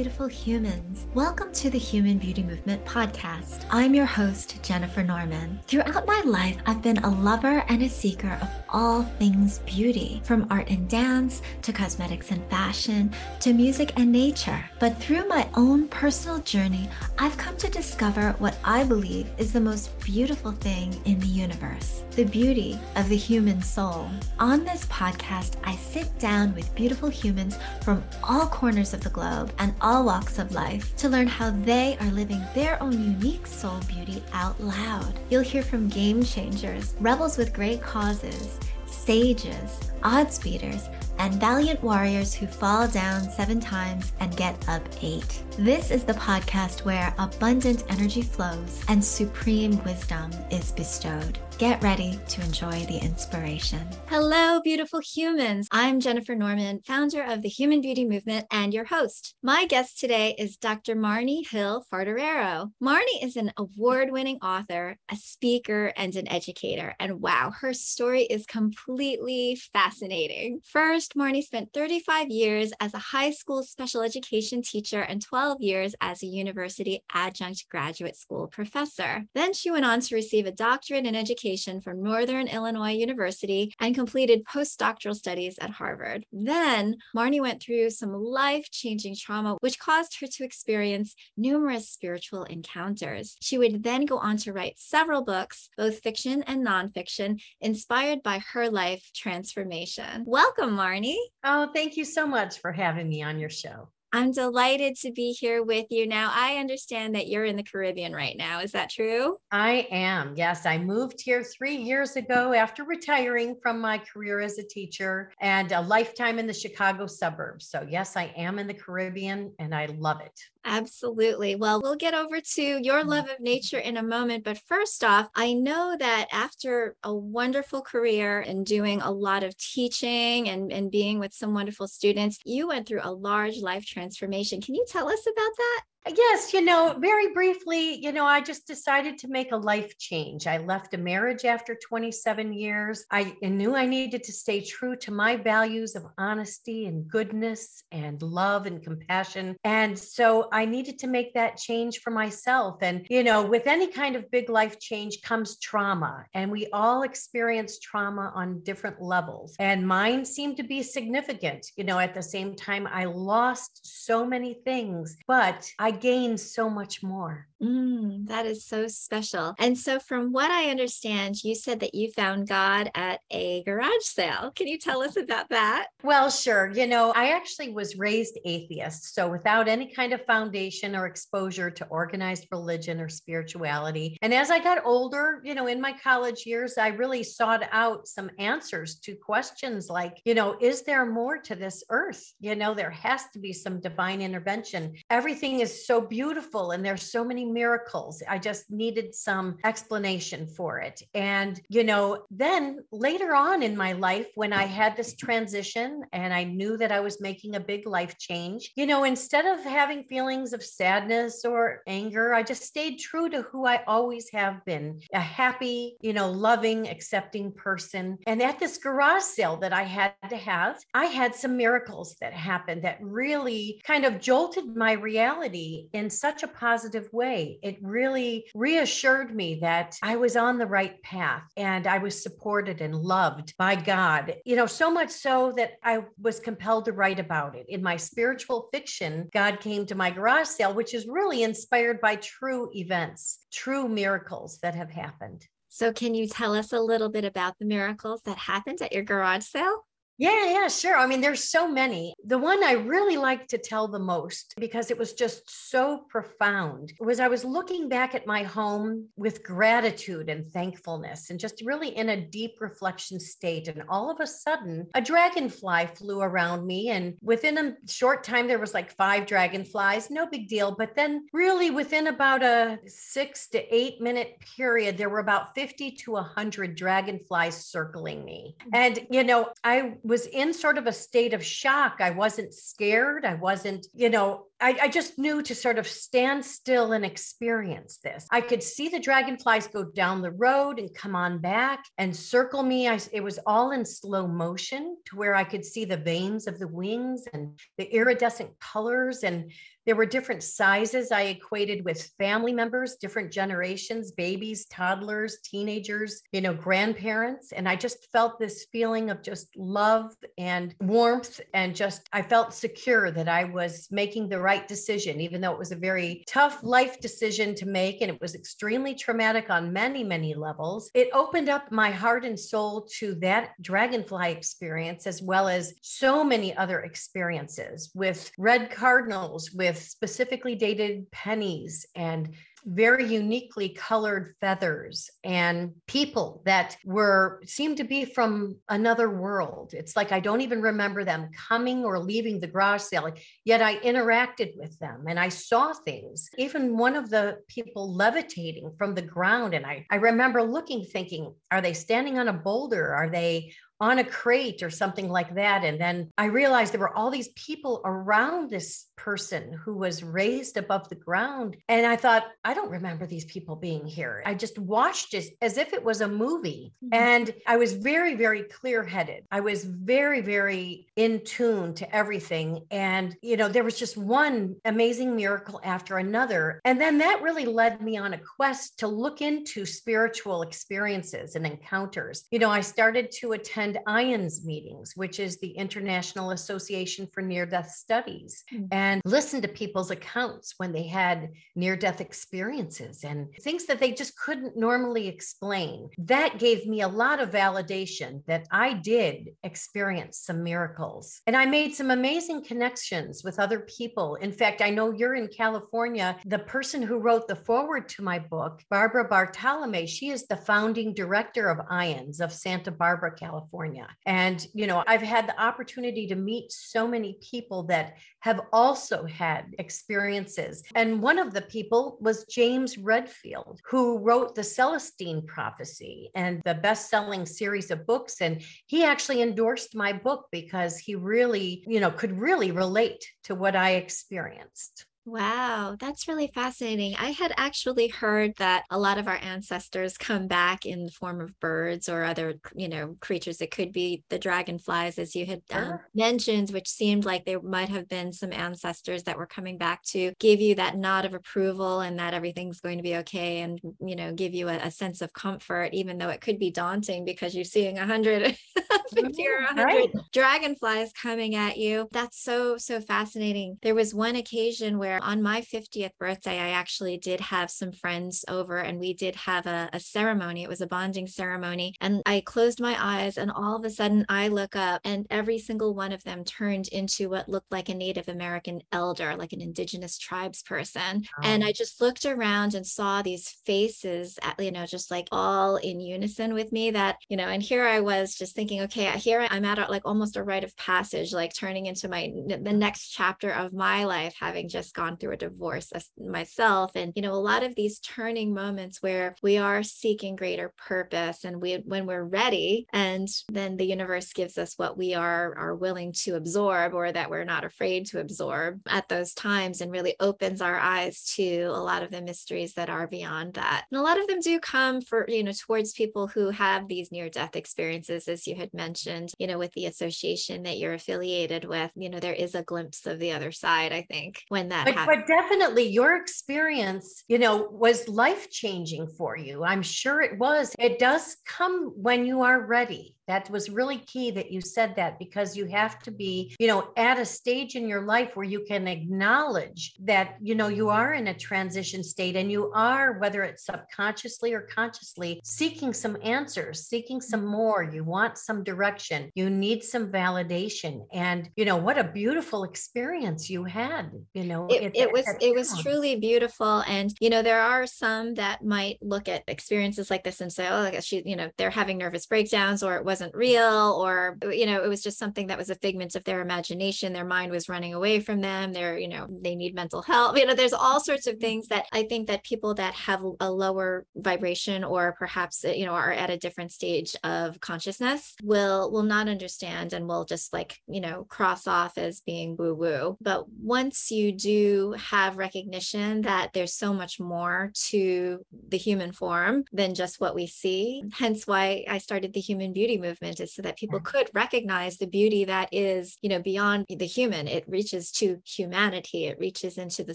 beautiful humans. Welcome to the Human Beauty Movement podcast. I'm your host, Jennifer Norman. Throughout my life, I've been a lover and a seeker of all things beauty, from art and dance to cosmetics and fashion to music and nature. But through my own personal journey, I've come to discover what I believe is the most beautiful thing in the universe the beauty of the human soul. On this podcast, I sit down with beautiful humans from all corners of the globe and all walks of life to learn how they are living their own unique soul beauty out loud. You'll hear from game changers, rebels with great causes, sages, odds beaters, and valiant warriors who fall down seven times and get up eight. This is the podcast where abundant energy flows and supreme wisdom is bestowed. Get ready to enjoy the inspiration. Hello, beautiful humans. I'm Jennifer Norman, founder of the Human Beauty Movement and your host. My guest today is Dr. Marni Hill Foderaro. Marni is an award winning author, a speaker, and an educator. And wow, her story is completely fascinating. First, Marni spent 35 years as a high school special education teacher and 12 years as a university adjunct graduate school professor. Then she went on to receive a doctorate in education education from Northern Illinois University and completed postdoctoral studies at Harvard. Then Marni went through some life changing trauma, which caused her to experience numerous spiritual encounters. She would then go on to write several books, both fiction and nonfiction, inspired by her life transformation. Welcome, Marni. Oh, thank you so much for having me on your show. I'm delighted to be here with you. Now, I understand that you're in the Caribbean right now. Is that true? I am. Yes. I moved here three years ago after retiring from my career as a teacher and a lifetime in the Chicago suburbs. So, yes, I am in the Caribbean and I love it. Absolutely. Well, we'll get over to your love of nature in a moment. But first off, I know that after a wonderful career and doing a lot of teaching and, and being with some wonderful students, you went through a large life transformation. Can you tell us about that? Yes, you know, very briefly, you know, I just decided to make a life change. I left a marriage after 27 years. I knew I needed to stay true to my values of honesty and goodness and love and compassion. And so I needed to make that change for myself. And, you know, with any kind of big life change comes trauma, and we all experience trauma on different levels. And mine seemed to be significant. You know, at the same time, I lost so many things, but I gained so much more. Mm, that is so special. And so, from what I understand, you said that you found God at a garage sale. Can you tell us about that? Well, sure. You know, I actually was raised atheist. So, without any kind of foundation or exposure to organized religion or spirituality. And as I got older, you know, in my college years, I really sought out some answers to questions like, you know, is there more to this earth? You know, there has to be some divine intervention. Everything is so beautiful and there's so many miracles. I just needed some explanation for it. And, you know, then later on in my life, when I had this transition and I knew that I was making a big life change, you know, instead of having feelings of sadness or anger, I just stayed true to who I always have been a happy, you know, loving, accepting person. And at this garage sale that I had to have, I had some miracles that happened that really kind of jolted my reality in such a positive way it really reassured me that I was on the right path and I was supported and loved by God. You know, so much so that I was compelled to write about it. In my spiritual fiction, God came to my garage sale, which is really inspired by true events, true miracles that have happened. So, can you tell us a little bit about the miracles that happened at your garage sale? Yeah, yeah, sure. I mean, there's so many. The one I really like to tell the most because it was just so profound was I was looking back at my home with gratitude and thankfulness and just really in a deep reflection state. And all of a sudden, a dragonfly flew around me. And within a short time, there was like five dragonflies, no big deal. But then, really, within about a six to eight minute period, there were about 50 to 100 dragonflies circling me. Hmm. And, you know, I was in sort of a state of shock. I wasn't scared. I wasn't, you know, I, I, just knew to sort of stand still and experience this. I could see the dragonflies go down the road and come on back and circle me. I, it was all in slow motion to where I could see the veins of the wings and the iridescent colors. And there were different sizes I equated with family members, different generations, babies, toddlers, teenagers, you know, grandparents. And I just felt this feeling of just love and warmth. And just, I felt secure that I was making the right decision, even though it was a very tough life decision to make. And it was extremely traumatic on many, many levels. It opened up my heart and soul to that dragonfly experience, as well as so many other experiences with red cardinals, with specifically dated pennies and very uniquely colored feathers and people that were seemed to be from another world. It's like i don't even remember them coming or leaving the garage sale yet i interacted with them and i saw things. Even one of the people levitating from the ground and i i remember looking thinking are they standing on a boulder? Are they on a crate or something like that. And then I realized there were all these people around this person who was raised above the ground. And I thought, I don't remember these people being here. I just watched it as if it was a movie. Mm-hmm. And I was very, very clear headed. I was very, very in tune to everything. And, you know, there was just one amazing miracle after another. And then that really led me on a quest to look into spiritual experiences and encounters. You know, I started to attend IANDS meetings, which is the International Association for Near Death Studies. Mm-hmm. And and listen to people's accounts when they had near death experiences and things that they just couldn't normally explain. That gave me a lot of validation that I did experience some miracles. And I made some amazing connections with other people. In fact, I know you're in California. The person who wrote the foreword to my book, Barbara Bartolome, she is the founding director of IONS of Santa Barbara, California. And, you know, I've had the opportunity to meet so many people that have also also had experiences. And one of the people was James Redfield, who wrote the Celestine Prophecy and the best selling series of books. And he actually endorsed my book because he really, you know, could really relate to what I experienced. Wow, that's really fascinating. I had actually heard that a lot of our ancestors come back in the form of birds or other, you know, creatures. It could be the dragonflies, as you had um, mentioned, which seemed like there might have been some ancestors that were coming back to give you that nod of approval and that everything's going to be okay and, you know, give you a, a sense of comfort, even though it could be daunting because you're seeing 150 or 100 right. dragonflies coming at you. That's so, so fascinating. There was one occasion where where on my 50th birthday, I actually did have some friends over and we did have a, a ceremony. It was a bonding ceremony. And I closed my eyes, and all of a sudden, I look up, and every single one of them turned into what looked like a Native American elder, like an indigenous tribes person. Oh. And I just looked around and saw these faces, at, you know, just like all in unison with me that, you know, and here I was just thinking, okay, here I'm at like almost a rite of passage, like turning into my the next chapter of my life, having just gone through a divorce uh, myself. And you know a lot of these turning moments where we are seeking greater purpose and we when we're ready and then the universe gives us what we are are willing to absorb or that we're not afraid to absorb at those times and really opens our eyes to a lot of the mysteries that are beyond that. And a lot of them do come for you know towards people who have these near death experiences as you had mentioned you know with the association that you're affiliated with you know there is a glimpse of the other side i think when that but, but definitely your experience, you know, was life changing for you. I'm sure it was. It does come when you are ready that was really key that you said that because you have to be you know at a stage in your life where you can acknowledge that you know you are in a transition state and you are whether it's subconsciously or consciously seeking some answers seeking some mm-hmm. more. You want some direction. You need some validation. And you know what a beautiful experience you had you know it, it was it was truly beautiful. And you know there are some that might look at experiences like this and say oh she you know they're having nervous breakdowns or it was wasn't real or you know it was just something that was a figment of their imagination. Their mind was running away from them. They're you know they need mental health. You know there's all sorts of things that i think that people that have a lower vibration or perhaps uh, you know are at a different stage of consciousness will will not understand and will just like you know cross off as being woo woo. But once you do have recognition that there's so much more to the human form than just what we see hence why i started the human beauty movement is so that people mm-hmm. could recognize the beauty that is you know beyond the human. It reaches to humanity. It reaches into the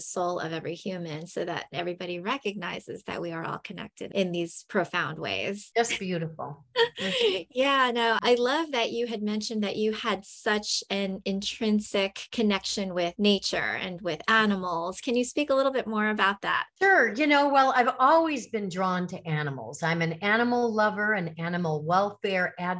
soul of every human so that everybody recognizes that we are all connected in these profound ways. Just beautiful. Yeah no i love that you had mentioned that you had such an intrinsic connection with nature and with animals. Can you speak a little bit more about that? Sure. You know well i've always been drawn to animals. I'm an animal lover an animal welfare advocate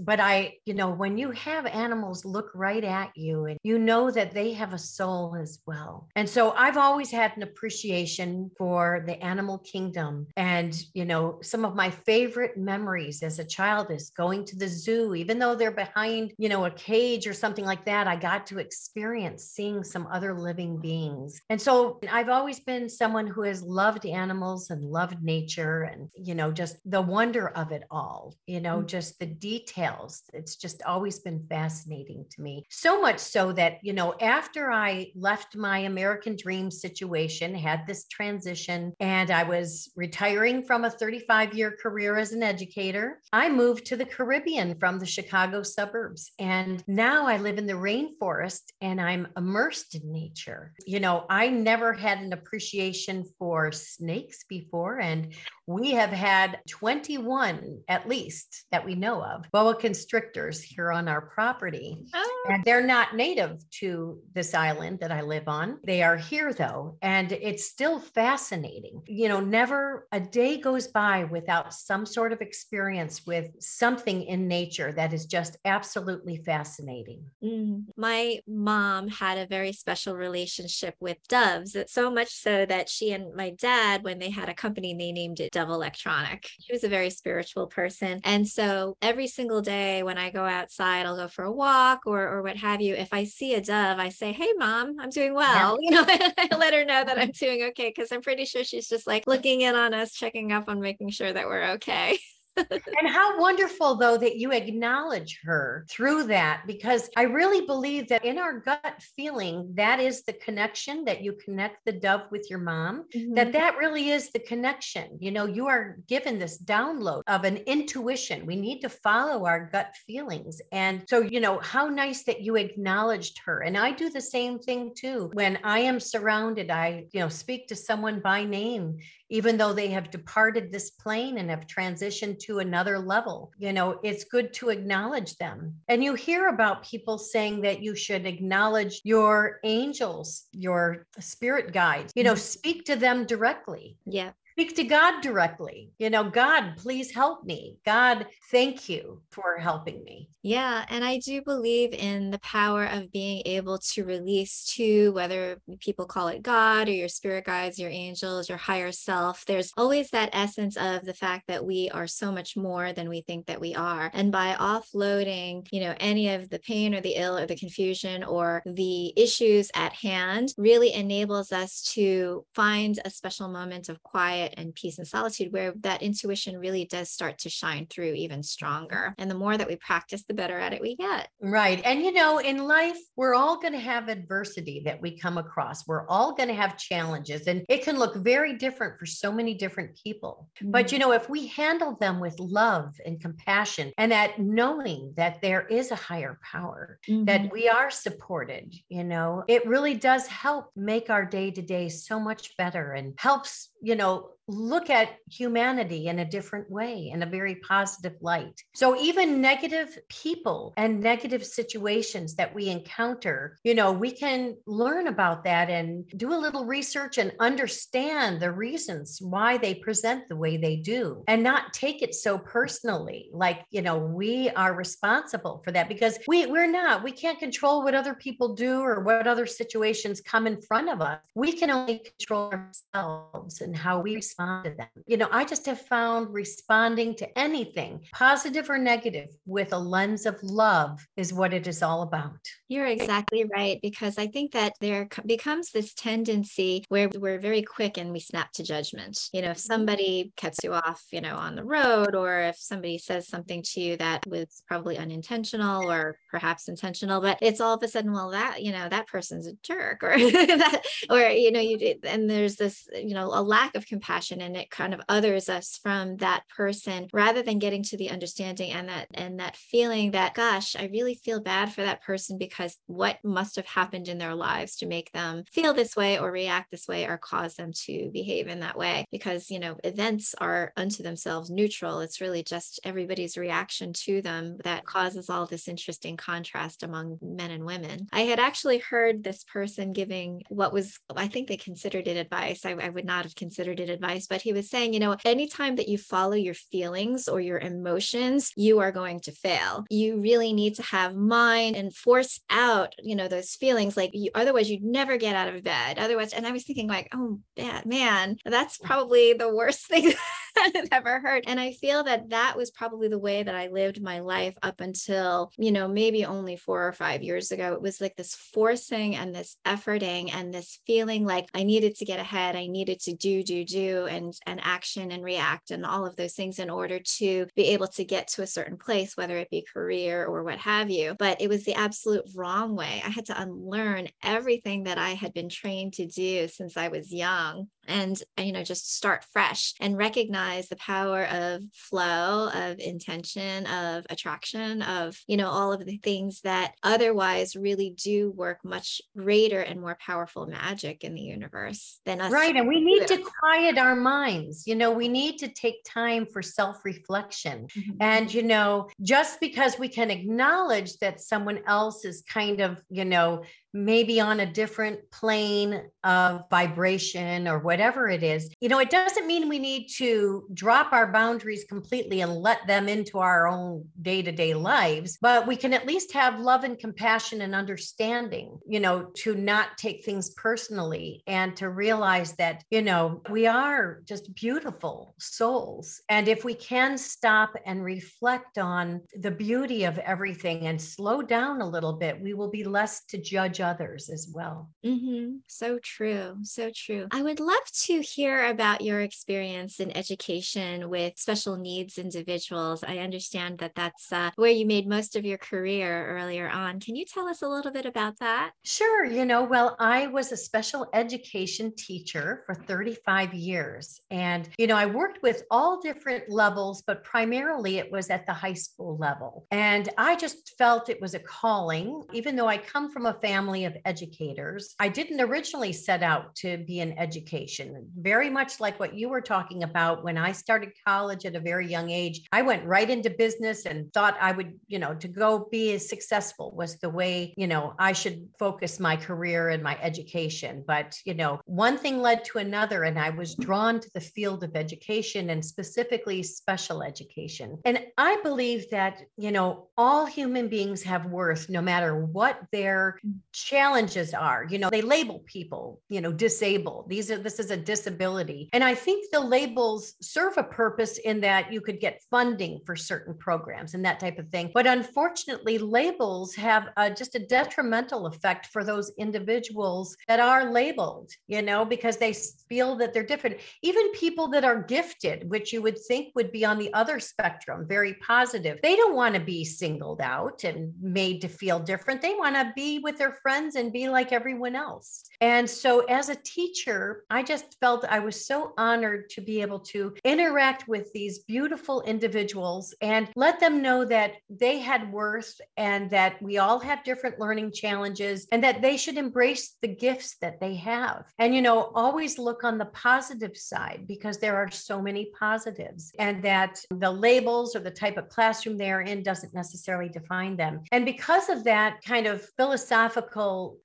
but i you know when you have animals look right at you and you know that they have a soul as well. And so i've always had an appreciation for the animal kingdom and you know some of my favorite memories as a child is going to the zoo. Even though they're behind you know a cage or something like that i got to experience seeing some other living beings. And so i've always been someone who has loved animals and loved nature and you know just the wonder of it all you know mm-hmm. The details. It's just always been fascinating to me. So much so that you know after i left my american dream situation had this transition and i was retiring from a 35 year career as an educator i moved to the caribbean from the chicago suburbs. And now i live in the rainforest and i'm immersed in nature. You know i never had an appreciation for snakes before and we have had 21 at least that we know of boa constrictors here on our property. Oh. And they're not native to this island that I live on. They are here though. And it's still fascinating. You know, never a day goes by without some sort of experience with something in nature that is just absolutely fascinating. Mm. My mom had a very special relationship with doves, so much so that she and my dad, when they had a company, they named it Dove Electronic. He was a very spiritual person. And so every single day when I go outside, I'll go for a walk or, or what have you. If I see a dove, I say, Hey, mom, I'm doing well. Yeah. You know, I let her know that I'm doing okay because I'm pretty sure she's just like looking in on us, checking up on making sure that we're okay. and how wonderful, though, that you acknowledge her through that, because I really believe that in our gut feeling, that is the connection that you connect the dove with your mom, mm-hmm. that that really is the connection. You know, you are given this download of an intuition. We need to follow our gut feelings. And so, you know, how nice that you acknowledged her. And I do the same thing too. When I am surrounded, I, you know, speak to someone by name even though they have departed this plane and have transitioned to another level. You know, it's good to acknowledge them. And you hear about people saying that you should acknowledge your angels, your spirit guides, you know, mm-hmm. speak to them directly. Yeah speak to God directly. You know, God, please help me. God, thank you for helping me. Yeah. And I do believe in the power of being able to release to whether people call it God or your spirit guides, your angels, your higher self. There's always that essence of the fact that we are so much more than we think that we are. And by offloading, you know, any of the pain or the ill or the confusion or the issues at hand really enables us to find a special moment of quiet quiet and peace and solitude where that intuition really does start to shine through even stronger. And the more that we practice, the better at it we get. Right. And you know, in life, we're all going to have adversity that we come across. We're all going to have challenges, and it can look very different for so many different people. Mm-hmm. But you know, if we handle them with love and compassion and that knowing that there is a higher power, mm-hmm. that we are supported, you know, it really does help make our day to day so much better and helps, you know, look at humanity in a different way, in a very positive light. So, even negative people and negative situations that we encounter, you know, we can learn about that and do a little research and understand the reasons why they present the way they do and not take it so personally. Like, you know, we are responsible for that because we, we're not, we can't control what other people do or what other situations come in front of us. We can only control ourselves and how we respond respond to them. You know, I just have found responding to anything, positive or negative, with a lens of love is what it is all about. You're exactly right. Because I think that there becomes this tendency where we're very quick and we snap to judgment. You know, if mm-hmm. somebody cuts you off, you know, on the road, or if somebody says something to you that was probably unintentional or perhaps intentional, but it's all of a sudden, well, that, you know, that person's a jerk or that, or, you know, you did, and there's this, you know, a lack of compassion and it kind of others us from that person rather than getting to the understanding and that, and that feeling that, gosh, I really feel bad for that person because what must have happened in their lives to make them feel this way or react this way or cause them to behave in that way. Because, you know, events are unto themselves neutral. It's really just everybody's reaction to them that causes all this interesting contrast among men and women. I had actually heard this person giving what was, I think they considered it advice. I, I would not have considered it advice, but he was saying, you know, anytime that you follow your feelings or your emotions, you are going to fail. You really need to have mind and force out, you know, those feelings. Like you, otherwise, you'd never get out of bed. Otherwise, and I was thinking, like, oh, bad man, that's mm. probably the worst thing I've ever heard. And I feel that that was probably the way that I lived my life up until, you know, maybe only four or five years ago. It was like this forcing and this efforting and this feeling like I needed to get ahead. I needed to do, do, do, and, and action and react and all of those things in order to be able to get to a certain place, whether it be career or what have you. But it was the absolute wrong way. I had to unlearn everything that I had been trained to do since I was young and you know just start fresh and recognize the power of flow of intention of attraction of you know all of the things that otherwise really do work much greater and more powerful magic in the universe than us right and we need to quiet our minds you know we need to take time for self-reflection mm-hmm. and you know just because we can acknowledge that someone else is kind of you know maybe on a different plane of vibration or whatever it is. You know, it doesn't mean we need to drop our boundaries completely and let them into our own day to day lives, but we can at least have love and compassion and understanding, you know, to not take things personally and to realize that, you know, we are just beautiful souls. And if we can stop and reflect on the beauty of everything and slow down a little bit, we will be less to judge others as well. Mm-hmm. So true. So true. I would love to hear about your experience in education with special needs individuals. I understand that that's uh, where you made most of your career earlier on. Can you tell us a little bit about that? Sure. You know, well, I was a special education teacher for 35 years. And, you know, I worked with all different levels, but primarily it was at the high school level. And I just felt it was a calling, even though I come from a family family of educators. I didn't originally set out to be in education, very much like what you were talking about when I started college at a very young age. I went right into business and thought I would, you know, to go be as successful was the way, you know, I should focus my career and my education. But, you know, one thing led to another, and I was drawn to the field of education and specifically special education. And I believe that, you know, all human beings have worth no matter what their challenges are you know they label people you know disabled. These are this is a disability. And i think the labels serve a purpose in that you could get funding for certain programs and that type of thing. But unfortunately labels have a, just a detrimental effect for those individuals that are labeled you know because they feel that they're different. Even people that are gifted which you would think would be on the other spectrum very positive they don't want to be singled out and made to feel different. They want to be with their friends and be like everyone else. And so, as a teacher, I just felt I was so honored to be able to interact with these beautiful individuals and let them know that they had worth and that we all have different learning challenges and that they should embrace the gifts that they have. And, you know, always look on the positive side because there are so many positives, and that the labels or the type of classroom they're in doesn't necessarily define them. And because of that kind of philosophical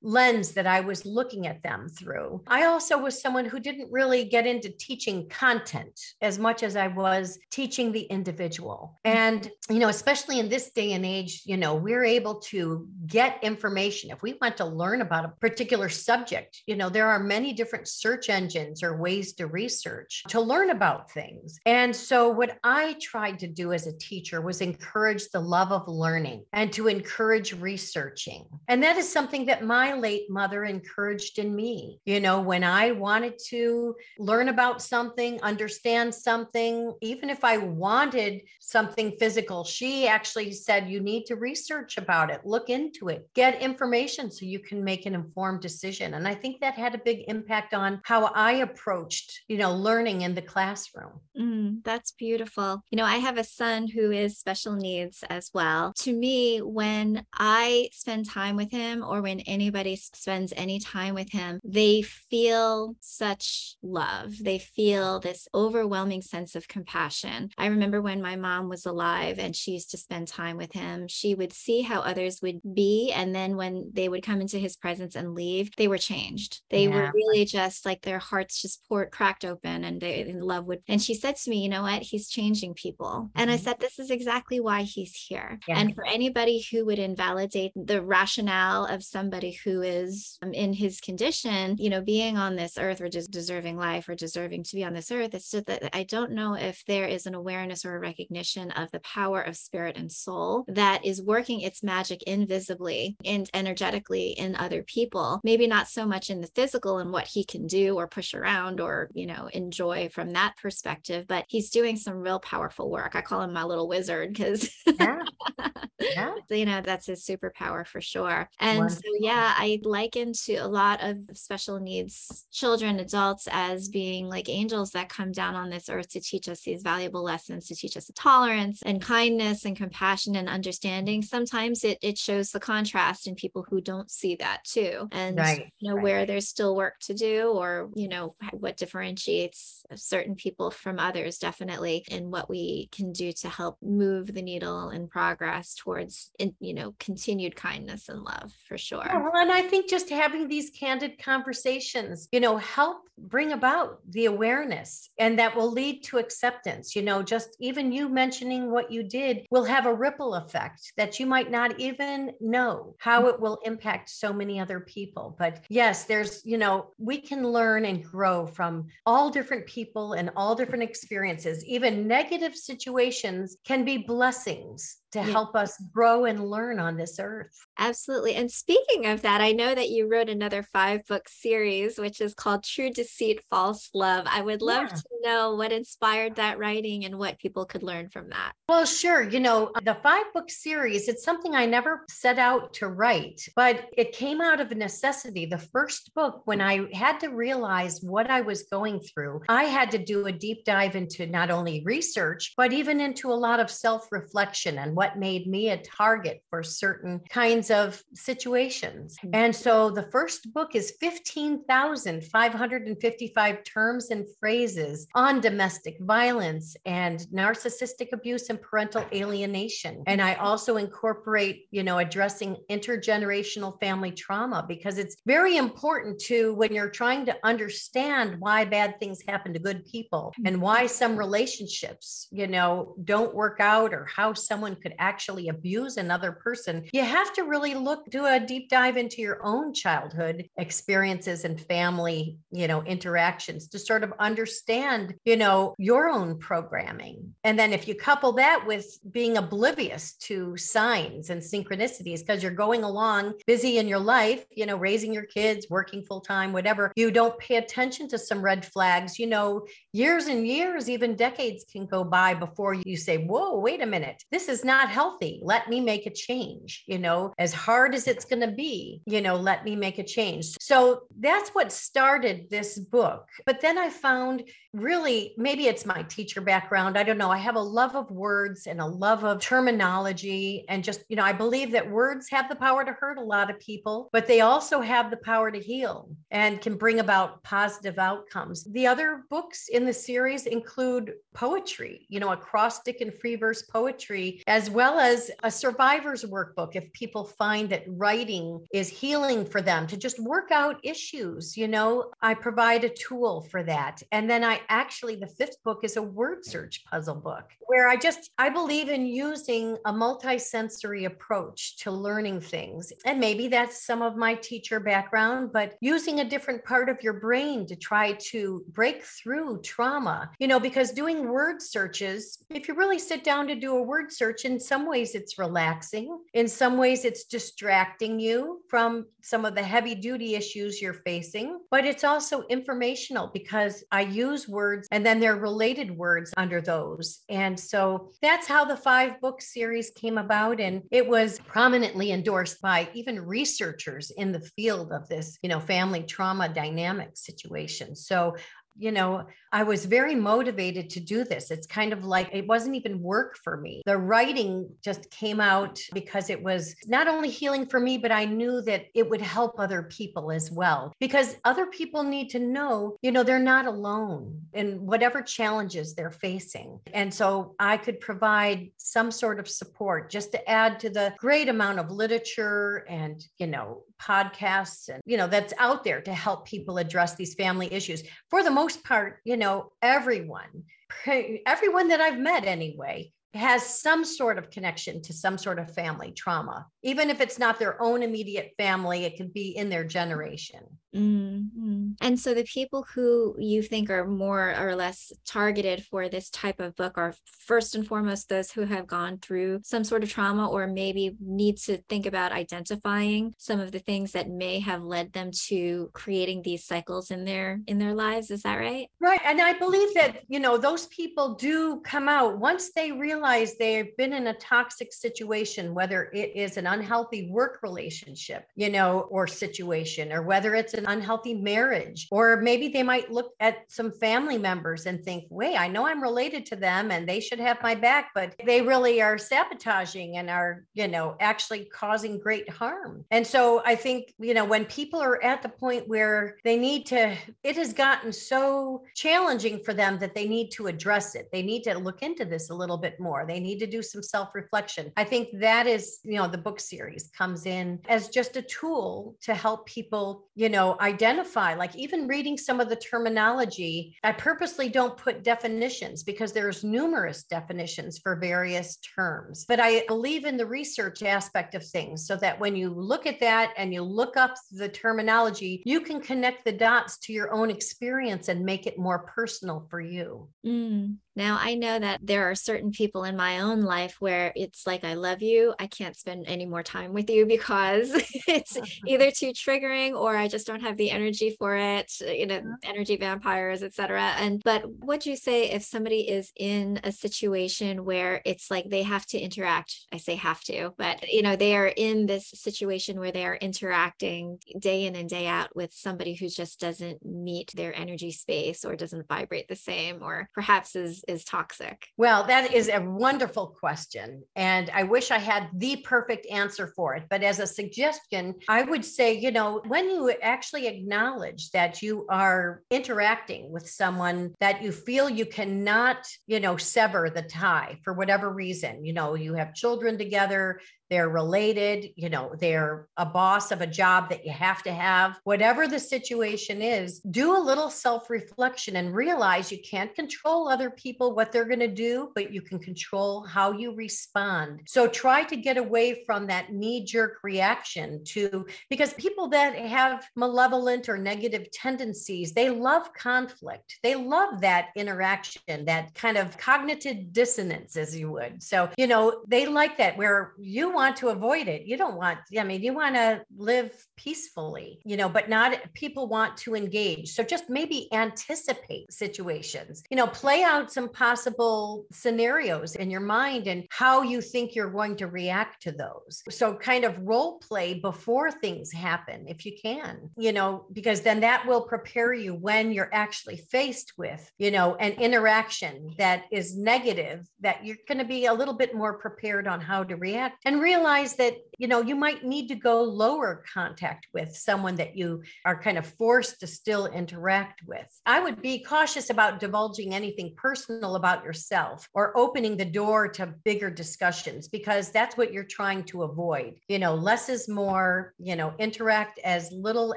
lens that I was looking at them through. I also was someone who didn't really get into teaching content as much as I was teaching the individual. And, you know, especially in this day and age, you know, we're able to get information. If we want to learn about a particular subject, you know, there are many different search engines or ways to research to learn about things. And so, what I tried to do as a teacher was encourage the love of learning and to encourage researching. And that is something that my late mother encouraged in me. You know, when I wanted to learn about something, understand something, even if I wanted something physical, she actually said, You need to research about it, look into it, get information so you can make an informed decision. And I think that had a big impact on how I approached, you know, learning in the classroom. Mm, that's beautiful. You know, I have a son who is special needs as well. To me, when I spend time with him or when anybody spends any time with him, they feel such love. They feel this overwhelming sense of compassion. I remember when my mom was alive and she used to spend time with him, she would see how others would be. And then when they would come into his presence and leave, they were changed. They yeah. were really just like their hearts just poured, cracked open, and they love would. And she said to me, You know what? He's changing people. Mm-hmm. And I mm-hmm. said, This is exactly why he's here. Yeah. And for anybody who would invalidate the rationale of somebody who is um, in his condition, you know, being on this earth or just deserving life or deserving to be on this earth, it's just that I don't know if there is an awareness or a recognition of the power of spirit and soul that is working its magic invisibly and energetically in other people. Maybe not so much in the physical and what he can do or push around or, you know, enjoy from that perspective, but he's doing some real powerful work. I call him my little wizard because, yeah. yeah. you know, that's his superpower for sure. And so, yeah, I liken to a lot of special needs children, adults as being like angels that come down on this earth to teach us these valuable lessons, to teach us tolerance and kindness and compassion and understanding. Sometimes it, it shows the contrast in people who don't see that too. And, right, you know, right. where there's still work to do or, you know, what differentiates certain people from others, definitely, and what we can do to help move the needle and progress towards, you know, continued kindness and love for sure. Yeah, well, and I think just having these candid conversations, you know, help bring about the awareness and that will lead to acceptance. You know, just even you mentioning what you did will have a ripple effect that you might not even know how it will impact so many other people. But yes, there's, you know, we can learn and grow from all different people and all different experiences. Even negative situations can be blessings to yeah. help us grow and learn on this earth. Absolutely. And speaking of that, I know that you wrote another five book series, which is called True Deceit, False Love. I would love yeah. to know what inspired that writing and what people could learn from that. Well, sure. You know, uh, the five book series, it's something I never set out to write, but it came out of a necessity. The first book, when I had to realize what I was going through, I had to do a deep dive into not only research, but even into a lot of self reflection and what made me a target for certain kinds of situations. Mm-hmm. And so the first book is 15,555 terms and phrases on domestic violence and narcissistic abuse and parental alienation. And I also incorporate, you know, addressing intergenerational family trauma because it's very important to when you're trying to understand why bad things happen to good people and why some relationships, you know, don't work out or how someone could could actually abuse another person, you have to really look, do a deep dive into your own childhood experiences and family, you know, interactions to sort of understand, you know, your own programming. And then if you couple that with being oblivious to signs and synchronicities, because you're going along busy in your life, you know, raising your kids, working full time, whatever, you don't pay attention to some red flags, you know, years and years, even decades can go by before you say, whoa, wait a minute, this is not not healthy. Let me make a change, you know, as hard as it's going to be, you know, let me make a change. So that's what started this book. But then I found really, maybe it's my teacher background. I don't know. I have a love of words and a love of terminology. And just, you know, I believe that words have the power to hurt a lot of people, but they also have the power to heal and can bring about positive outcomes. The other books in the series include poetry, you know, acrostic and free verse poetry, as well as a survivor's workbook if people find that writing is healing for them to just work out issues. You know, I provide a tool for that. And then I actually, the fifth book is a word search puzzle book where I just, I believe in using a multisensory approach to learning things. And maybe that's some of my teacher background, but using a different part of your brain to try to break through trauma, you know, because doing word searches, if you really sit down to do a word search, in some ways it's relaxing. In some ways it's distracting you from some of the heavy duty issues you're facing, but it's also informational because I use words and then there are related words under those. And so that's how the five book series came about. And it was prominently endorsed by even researchers in the field of this, you know, family trauma dynamic situation. So you know, I was very motivated to do this. It's kind of like it wasn't even work for me. The writing just came out because it was not only healing for me, but I knew that it would help other people as well. Because other people need to know, you know, they're not alone in whatever challenges they're facing. And so I could provide some sort of support just to add to the great amount of literature and, you know, podcasts and, you know, that's out there to help people address these family issues. For the most part, you know, everyone, everyone that I've met anyway, has some sort of connection to some sort of family trauma, even if it's not their own immediate family, it could be in their generation. Mm-hmm. And so the people who you think are more or less targeted for this type of book are first and foremost those who have gone through some sort of trauma or maybe need to think about identifying some of the things that may have led them to creating these cycles in their in their lives. Is that right? Right. And I believe that, you know, those people do come out once they realize they've been in a toxic situation, whether it is an unhealthy work relationship, you know, or situation, or whether it's an unhealthy marriage. Or maybe they might look at some family members and think, wait, I know I'm related to them and they should have my back, but they really are sabotaging and are, you know, actually causing great harm. And so I think, you know, when people are at the point where they need to, it has gotten so challenging for them that they need to address it. They need to look into this a little bit more. They need to do some self reflection. I think that is, you know, the book series comes in as just a tool to help people, you know, identify like even reading some of the terminology i purposely don't put definitions because there's numerous definitions for various terms but i believe in the research aspect of things so that when you look at that and you look up the terminology you can connect the dots to your own experience and make it more personal for you mm. Now, I know that there are certain people in my own life where it's like, I love you. I can't spend any more time with you because it's uh-huh. either too triggering or I just don't have the energy for it, you know, energy vampires, etc. And, but what would you say if somebody is in a situation where it's like they have to interact, I say have to, but, you know, they are in this situation where they are interacting day in and day out with somebody who just doesn't meet their energy space or doesn't vibrate the same, or perhaps is is toxic? Well, that is a wonderful question. And I wish I had the perfect answer for it. But as a suggestion, I would say, you know, when you actually acknowledge that you are interacting with someone that you feel you cannot, you know, sever the tie for whatever reason, you know, you have children together, they're related, you know, they're a boss of a job that you have to have, whatever the situation is, do a little self reflection and realize you can't control other people, what they're going to do, but you can control how you respond. So try to get away from that knee jerk reaction to, because people that have malevolent or negative tendencies, they love conflict. They love that interaction, that kind of cognitive dissonance, as you would. So, you know, they like that where you want want to avoid it. You don't want, I mean, you want to live peacefully, you know, but not people want to engage. So just maybe anticipate situations, you know, play out some possible scenarios in your mind and how you think you're going to react to those. So kind of role play before things happen if you can, you know, because then that will prepare you when you're actually faced with, you know, an interaction that is negative, that you're going to be a little bit more prepared on how to react. And realize that you know you might need to go lower contact with someone that you are kind of forced to still interact with. I would be cautious about divulging anything personal about yourself or opening the door to bigger discussions because that's what you're trying to avoid. You know less is more you know interact as little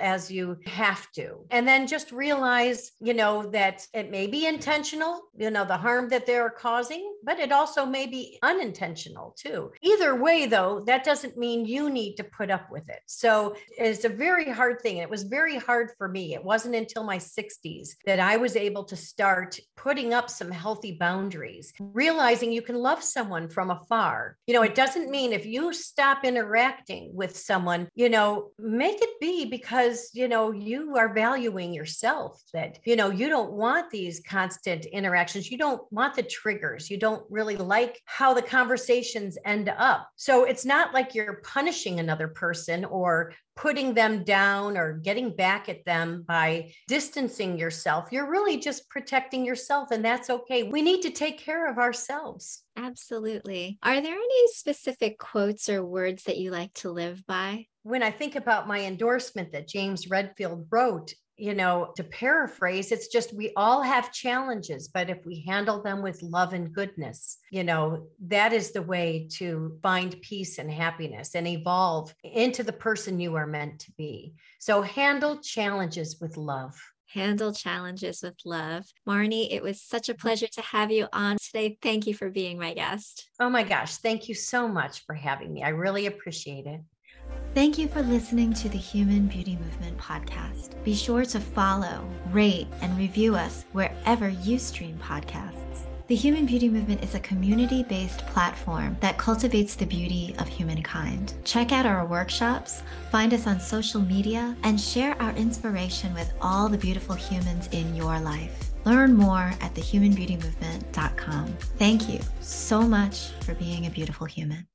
as you have to. And then just realize you know that it may be intentional you know the harm that they're causing but it also may be unintentional too either way though that doesn't mean you need to put up with it. So it's a very hard thing. It was very hard for me. It wasn't until my 60s that I was able to start putting up some healthy boundaries, realizing you can love someone from afar. You know, it doesn't mean if you stop interacting with someone, you know, make it be because, you know, you are valuing yourself, that, you know, you don't want these constant interactions. You don't want the triggers. You don't really like how the conversations end up. So it's not like you're punishing another person or putting them down or getting back at them by distancing yourself. You're really just protecting yourself, and that's okay. We need to take care of ourselves. Absolutely. Are there any specific quotes or words that you like to live by? When I think about my endorsement that James Redfield wrote, you know, to paraphrase, it's just we all have challenges, but if we handle them with love and goodness, you know, that is the way to find peace and happiness and evolve into the person you are meant to be. So handle challenges with love. Handle challenges with love. Marni, it was such a pleasure to have you on today. Thank you for being my guest. Oh my gosh. Thank you so much for having me. I really appreciate it. Thank you for listening to the Human Beauty Movement podcast. Be sure to follow, rate, and review us wherever you stream podcasts. The Human Beauty Movement is a community based platform that cultivates the beauty of humankind. Check out our workshops, find us on social media, and share our inspiration with all the beautiful humans in your life. Learn more at thehumanbeautymovement.com. Thank you so much for being a beautiful human.